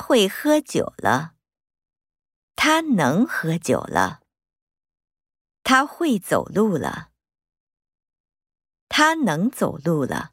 会喝酒了。他能喝酒了。他会走路了。他能走路了。